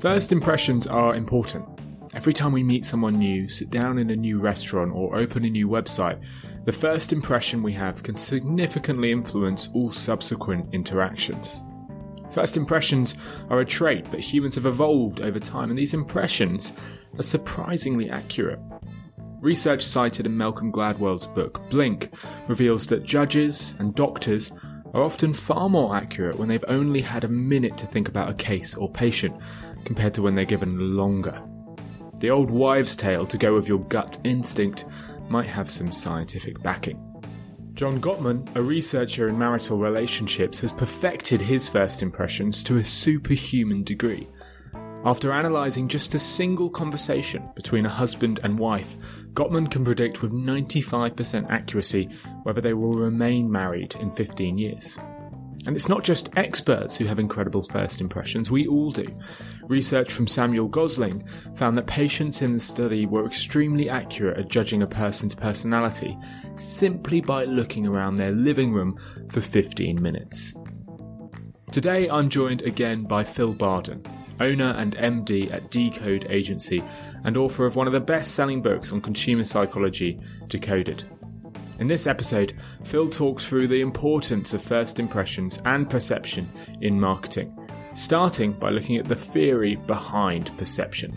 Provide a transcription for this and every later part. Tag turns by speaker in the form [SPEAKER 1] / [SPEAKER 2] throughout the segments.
[SPEAKER 1] First impressions are important. Every time we meet someone new, sit down in a new restaurant, or open a new website, the first impression we have can significantly influence all subsequent interactions. First impressions are a trait that humans have evolved over time, and these impressions are surprisingly accurate. Research cited in Malcolm Gladwell's book Blink reveals that judges and doctors are often far more accurate when they've only had a minute to think about a case or patient compared to when they're given longer. The old wives' tale to go with your gut instinct might have some scientific backing. John Gottman, a researcher in marital relationships, has perfected his first impressions to a superhuman degree. After analysing just a single conversation between a husband and wife, Gottman can predict with 95% accuracy whether they will remain married in 15 years. And it's not just experts who have incredible first impressions, we all do. Research from Samuel Gosling found that patients in the study were extremely accurate at judging a person's personality simply by looking around their living room for 15 minutes. Today I'm joined again by Phil Barden, owner and MD at Decode Agency and author of one of the best selling books on consumer psychology, Decoded. In this episode, Phil talks through the importance of first impressions and perception in marketing, starting by looking at the theory behind perception.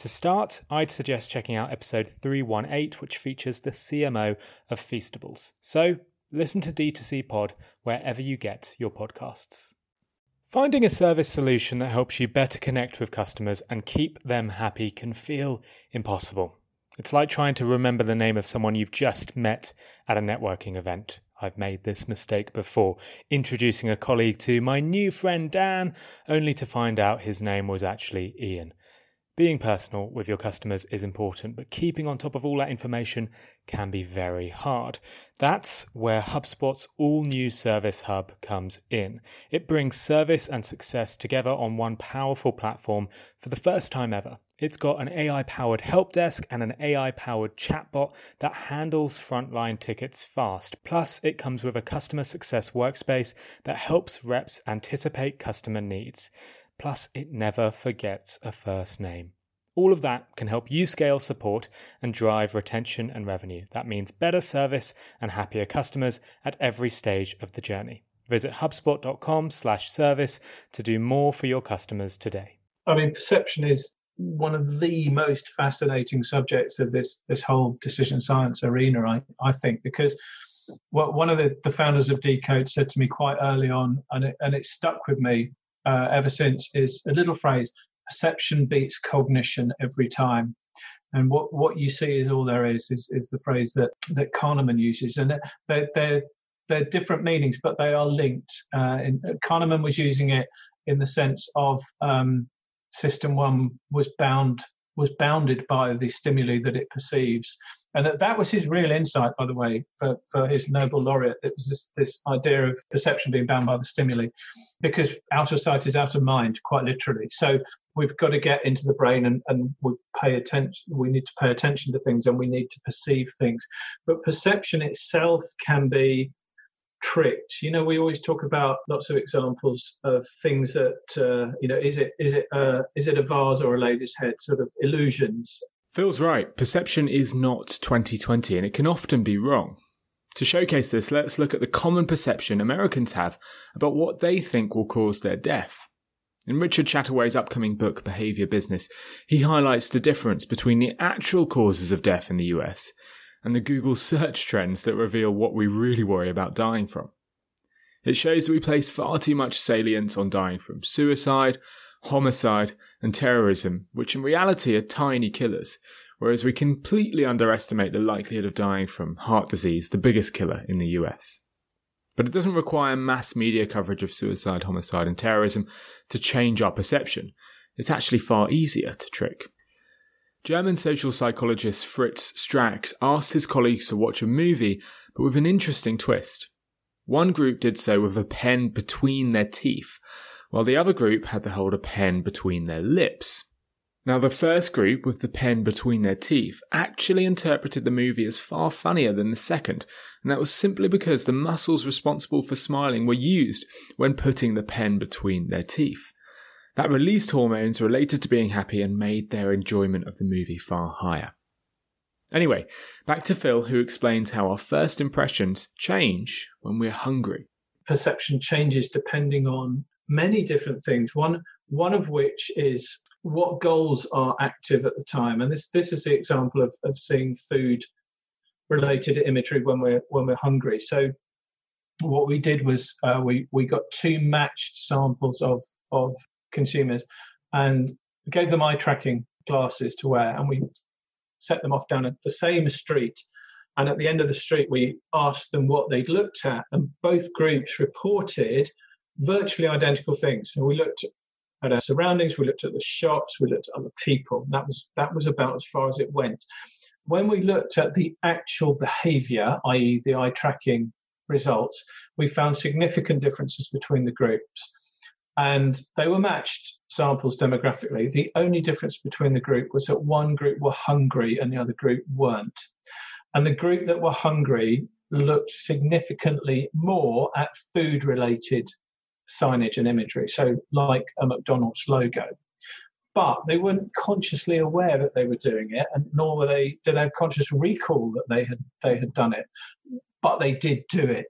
[SPEAKER 1] To start, I'd suggest checking out episode 318, which features the CMO of Feastables. So, listen to D2C Pod wherever you get your podcasts. Finding a service solution that helps you better connect with customers and keep them happy can feel impossible. It's like trying to remember the name of someone you've just met at a networking event. I've made this mistake before, introducing a colleague to my new friend Dan, only to find out his name was actually Ian. Being personal with your customers is important, but keeping on top of all that information can be very hard. That's where HubSpot's all new Service Hub comes in. It brings service and success together on one powerful platform for the first time ever. It's got an AI powered help desk and an AI powered chatbot that handles frontline tickets fast. Plus, it comes with a customer success workspace that helps reps anticipate customer needs. Plus, it never forgets a first name. All of that can help you scale support and drive retention and revenue. That means better service and happier customers at every stage of the journey. Visit hubspot.com/service to do more for your customers today.
[SPEAKER 2] I mean, perception is one of the most fascinating subjects of this this whole decision science arena. I I think because what one of the, the founders of Decode said to me quite early on, and it, and it stuck with me uh, ever since is a little phrase perception beats cognition every time. And what what you see is all there is is, is the phrase that that kahneman uses. And they're, they're they're different meanings but they are linked. Uh, and kahneman was using it in the sense of um, system one was bound was bounded by the stimuli that it perceives and that, that was his real insight, by the way, for, for his Nobel laureate. It was this, this idea of perception being bound by the stimuli, because out of sight is out of mind, quite literally. So we've got to get into the brain and, and we pay attention. We need to pay attention to things and we need to perceive things. But perception itself can be tricked. You know, we always talk about lots of examples of things that uh, you know. Is it is it uh, is it a vase or a lady's head? Sort of illusions.
[SPEAKER 1] Phil's right. Perception is not 2020 and it can often be wrong. To showcase this, let's look at the common perception Americans have about what they think will cause their death. In Richard Chataway's upcoming book, Behavior Business, he highlights the difference between the actual causes of death in the US and the Google search trends that reveal what we really worry about dying from. It shows that we place far too much salience on dying from suicide, homicide, and terrorism, which in reality are tiny killers, whereas we completely underestimate the likelihood of dying from heart disease, the biggest killer in the US. But it doesn't require mass media coverage of suicide, homicide, and terrorism to change our perception. it's actually far easier to trick. German social psychologist Fritz Strack asked his colleagues to watch a movie, but with an interesting twist. One group did so with a pen between their teeth, while the other group had to hold a pen between their lips. Now, the first group with the pen between their teeth actually interpreted the movie as far funnier than the second, and that was simply because the muscles responsible for smiling were used when putting the pen between their teeth. That released hormones related to being happy and made their enjoyment of the movie far higher. Anyway, back to Phil, who explains how our first impressions change when we're hungry.
[SPEAKER 2] Perception changes depending on many different things. One one of which is what goals are active at the time. And this this is the example of, of seeing food related imagery when we're when we're hungry. So what we did was uh, we we got two matched samples of of consumers and gave them eye tracking glasses to wear, and we set them off down at the same street. And at the end of the street, we asked them what they'd looked at, and both groups reported virtually identical things. We looked at our surroundings, we looked at the shops, we looked at other people. That was that was about as far as it went. When we looked at the actual behaviour, i.e., the eye tracking results, we found significant differences between the groups. And they were matched samples demographically. The only difference between the group was that one group were hungry and the other group weren't. And the group that were hungry looked significantly more at food related signage and imagery, so like a McDonald's logo. But they weren't consciously aware that they were doing it, and nor were they did they have conscious recall that they had they had done it. But they did do it,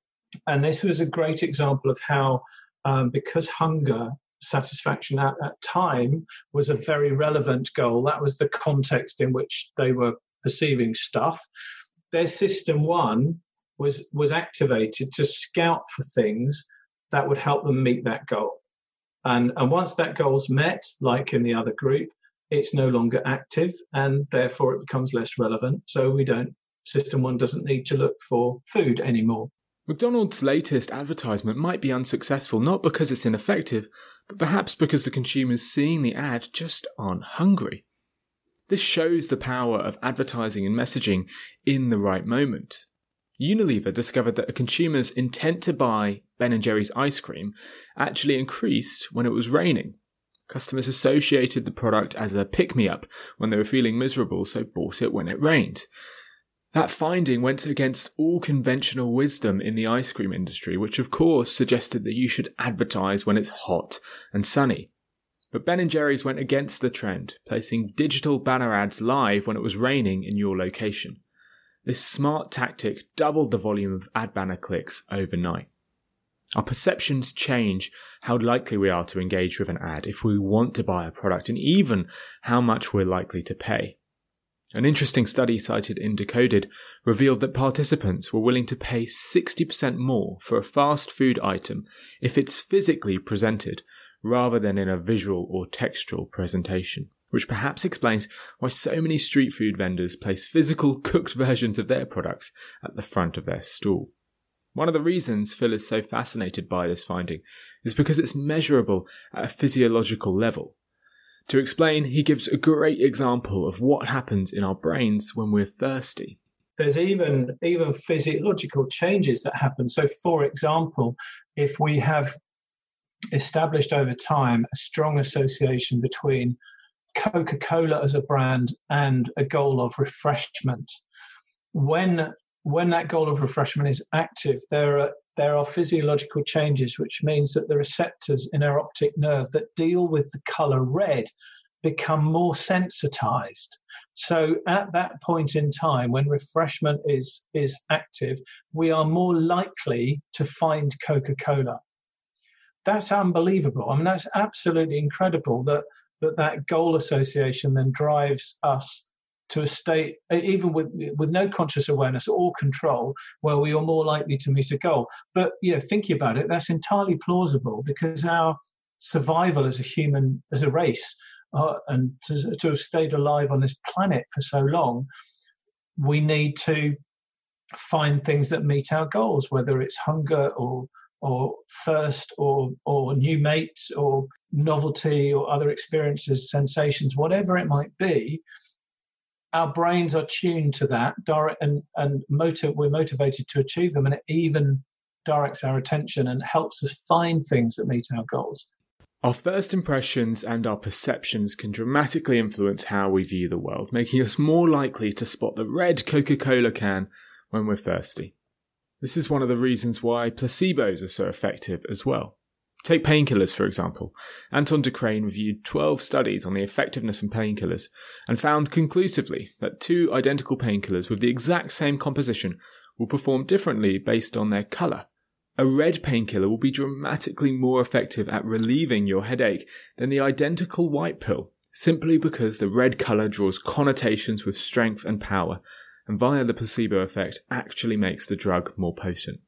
[SPEAKER 2] and this was a great example of how, um, because hunger satisfaction at that time was a very relevant goal. That was the context in which they were perceiving stuff. Their system one was was activated to scout for things that would help them meet that goal. And, and once that goal's met, like in the other group, it's no longer active and therefore it becomes less relevant. So we don't, system one doesn't need to look for food anymore.
[SPEAKER 1] McDonald's latest advertisement might be unsuccessful not because it's ineffective, but perhaps because the consumers seeing the ad just aren't hungry. This shows the power of advertising and messaging in the right moment. Unilever discovered that a consumer's intent to buy Ben & Jerry's ice cream actually increased when it was raining. Customers associated the product as a pick-me-up when they were feeling miserable, so bought it when it rained. That finding went against all conventional wisdom in the ice cream industry, which of course suggested that you should advertise when it's hot and sunny. But Ben & Jerry's went against the trend, placing digital banner ads live when it was raining in your location. This smart tactic doubled the volume of ad banner clicks overnight. Our perceptions change how likely we are to engage with an ad if we want to buy a product and even how much we're likely to pay. An interesting study cited in Decoded revealed that participants were willing to pay 60% more for a fast food item if it's physically presented rather than in a visual or textual presentation which perhaps explains why so many street food vendors place physical cooked versions of their products at the front of their stall. One of the reasons Phil is so fascinated by this finding is because it's measurable at a physiological level. To explain, he gives a great example of what happens in our brains when we're thirsty.
[SPEAKER 2] There's even even physiological changes that happen. So, for example, if we have established over time a strong association between Coca Cola as a brand and a goal of refreshment. When when that goal of refreshment is active, there are there are physiological changes, which means that the receptors in our optic nerve that deal with the color red become more sensitized. So at that point in time, when refreshment is is active, we are more likely to find Coca Cola. That's unbelievable. I mean, that's absolutely incredible that that that goal association then drives us to a state, even with with no conscious awareness or control, where we are more likely to meet a goal. But you know, thinking about it, that's entirely plausible because our survival as a human, as a race, uh, and to, to have stayed alive on this planet for so long, we need to find things that meet our goals, whether it's hunger or or thirst or or new mates or novelty or other experiences, sensations, whatever it might be, our brains are tuned to that direct and and motive, we're motivated to achieve them and it even directs our attention and helps us find things that meet our goals
[SPEAKER 1] our first impressions and our perceptions can dramatically influence how we view the world, making us more likely to spot the red Coca Cola can when we're thirsty. This is one of the reasons why placebos are so effective as well. Take painkillers, for example. Anton de Craen reviewed 12 studies on the effectiveness of painkillers and found conclusively that two identical painkillers with the exact same composition will perform differently based on their colour. A red painkiller will be dramatically more effective at relieving your headache than the identical white pill, simply because the red colour draws connotations with strength and power, and via the placebo effect actually makes the drug more potent.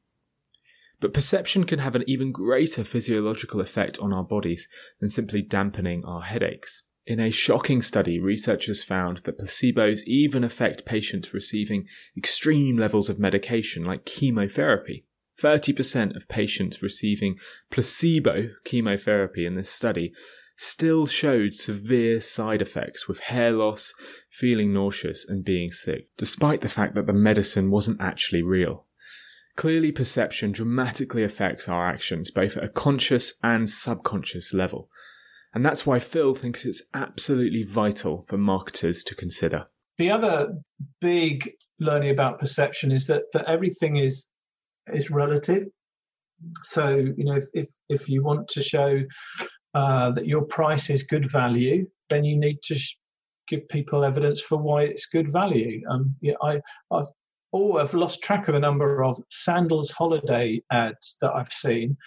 [SPEAKER 1] But perception can have an even greater physiological effect on our bodies than simply dampening our headaches. In a shocking study, researchers found that placebos even affect patients receiving extreme levels of medication like chemotherapy. 30% of patients receiving placebo chemotherapy in this study still showed severe side effects with hair loss, feeling nauseous, and being sick, despite the fact that the medicine wasn't actually real. Clearly, perception dramatically affects our actions, both at a conscious and subconscious level. And that's why Phil thinks it's absolutely vital for marketers to consider.
[SPEAKER 2] The other big learning about perception is that, that everything is is relative. So, you know, if, if, if you want to show uh, that your price is good value, then you need to sh- give people evidence for why it's good value. Um, yeah, I, I've oh, I've lost track of the number of sandals holiday ads that I've seen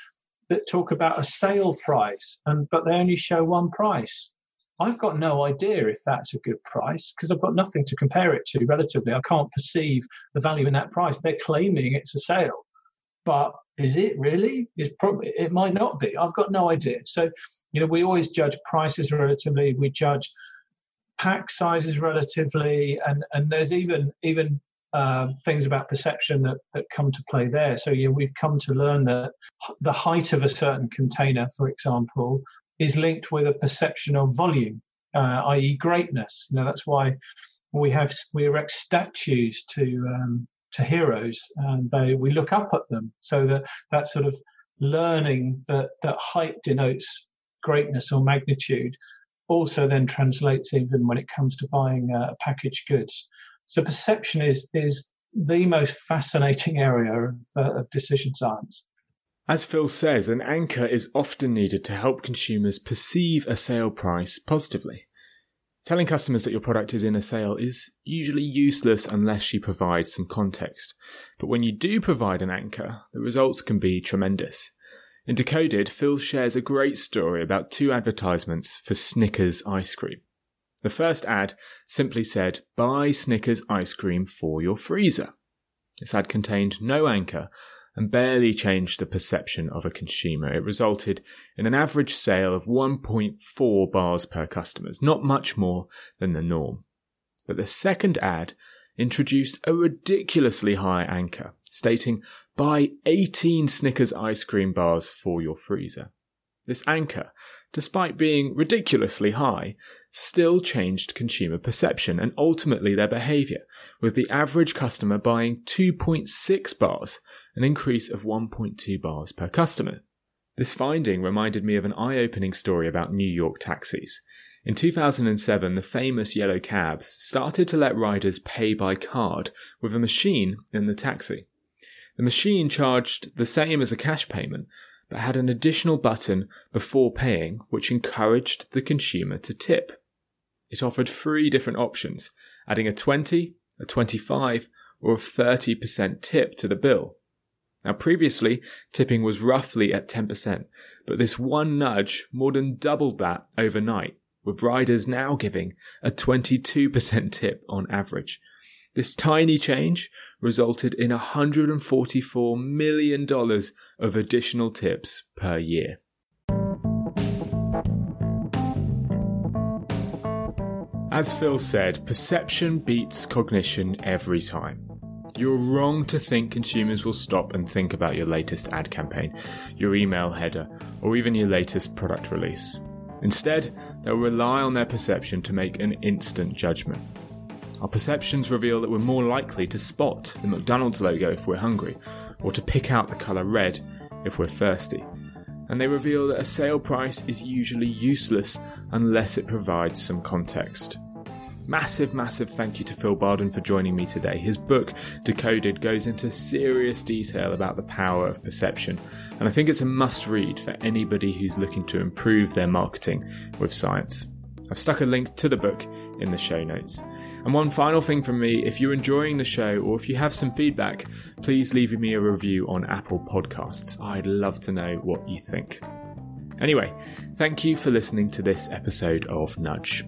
[SPEAKER 2] that talk about a sale price, and but they only show one price. I've got no idea if that's a good price because I've got nothing to compare it to relatively. I can't perceive the value in that price. They're claiming it's a sale but is it really? It's probably it might not be. I've got no idea. So, you know, we always judge prices relatively. We judge pack sizes relatively, and and there's even even uh, things about perception that, that come to play there. So know, we've come to learn that the height of a certain container, for example, is linked with a perception of volume, uh, i.e., greatness. Now that's why we have we erect statues to um, to heroes and they we look up at them so that that sort of learning that that height denotes greatness or magnitude also then translates even when it comes to buying uh, packaged goods so perception is is the most fascinating area of, uh, of decision science
[SPEAKER 1] as Phil says, an anchor is often needed to help consumers perceive a sale price positively. Telling customers that your product is in a sale is usually useless unless you provide some context. But when you do provide an anchor, the results can be tremendous. In Decoded, Phil shares a great story about two advertisements for Snickers ice cream. The first ad simply said, Buy Snickers ice cream for your freezer. This ad contained no anchor and barely changed the perception of a consumer. It resulted in an average sale of 1.4 bars per customer, not much more than the norm. But the second ad introduced a ridiculously high anchor, stating buy 18 Snickers ice cream bars for your freezer. This anchor, despite being ridiculously high, still changed consumer perception and ultimately their behavior, with the average customer buying 2.6 bars an increase of 1.2 bars per customer. This finding reminded me of an eye opening story about New York taxis. In 2007, the famous yellow cabs started to let riders pay by card with a machine in the taxi. The machine charged the same as a cash payment, but had an additional button before paying which encouraged the consumer to tip. It offered three different options, adding a 20, a 25, or a 30% tip to the bill. Now, previously, tipping was roughly at 10%, but this one nudge more than doubled that overnight, with riders now giving a 22% tip on average. This tiny change resulted in $144 million of additional tips per year. As Phil said, perception beats cognition every time. You're wrong to think consumers will stop and think about your latest ad campaign, your email header, or even your latest product release. Instead, they'll rely on their perception to make an instant judgment. Our perceptions reveal that we're more likely to spot the McDonald's logo if we're hungry, or to pick out the colour red if we're thirsty. And they reveal that a sale price is usually useless unless it provides some context. Massive, massive thank you to Phil Barden for joining me today. His book, Decoded, goes into serious detail about the power of perception, and I think it's a must read for anybody who's looking to improve their marketing with science. I've stuck a link to the book in the show notes. And one final thing from me if you're enjoying the show or if you have some feedback, please leave me a review on Apple Podcasts. I'd love to know what you think. Anyway, thank you for listening to this episode of Nudge.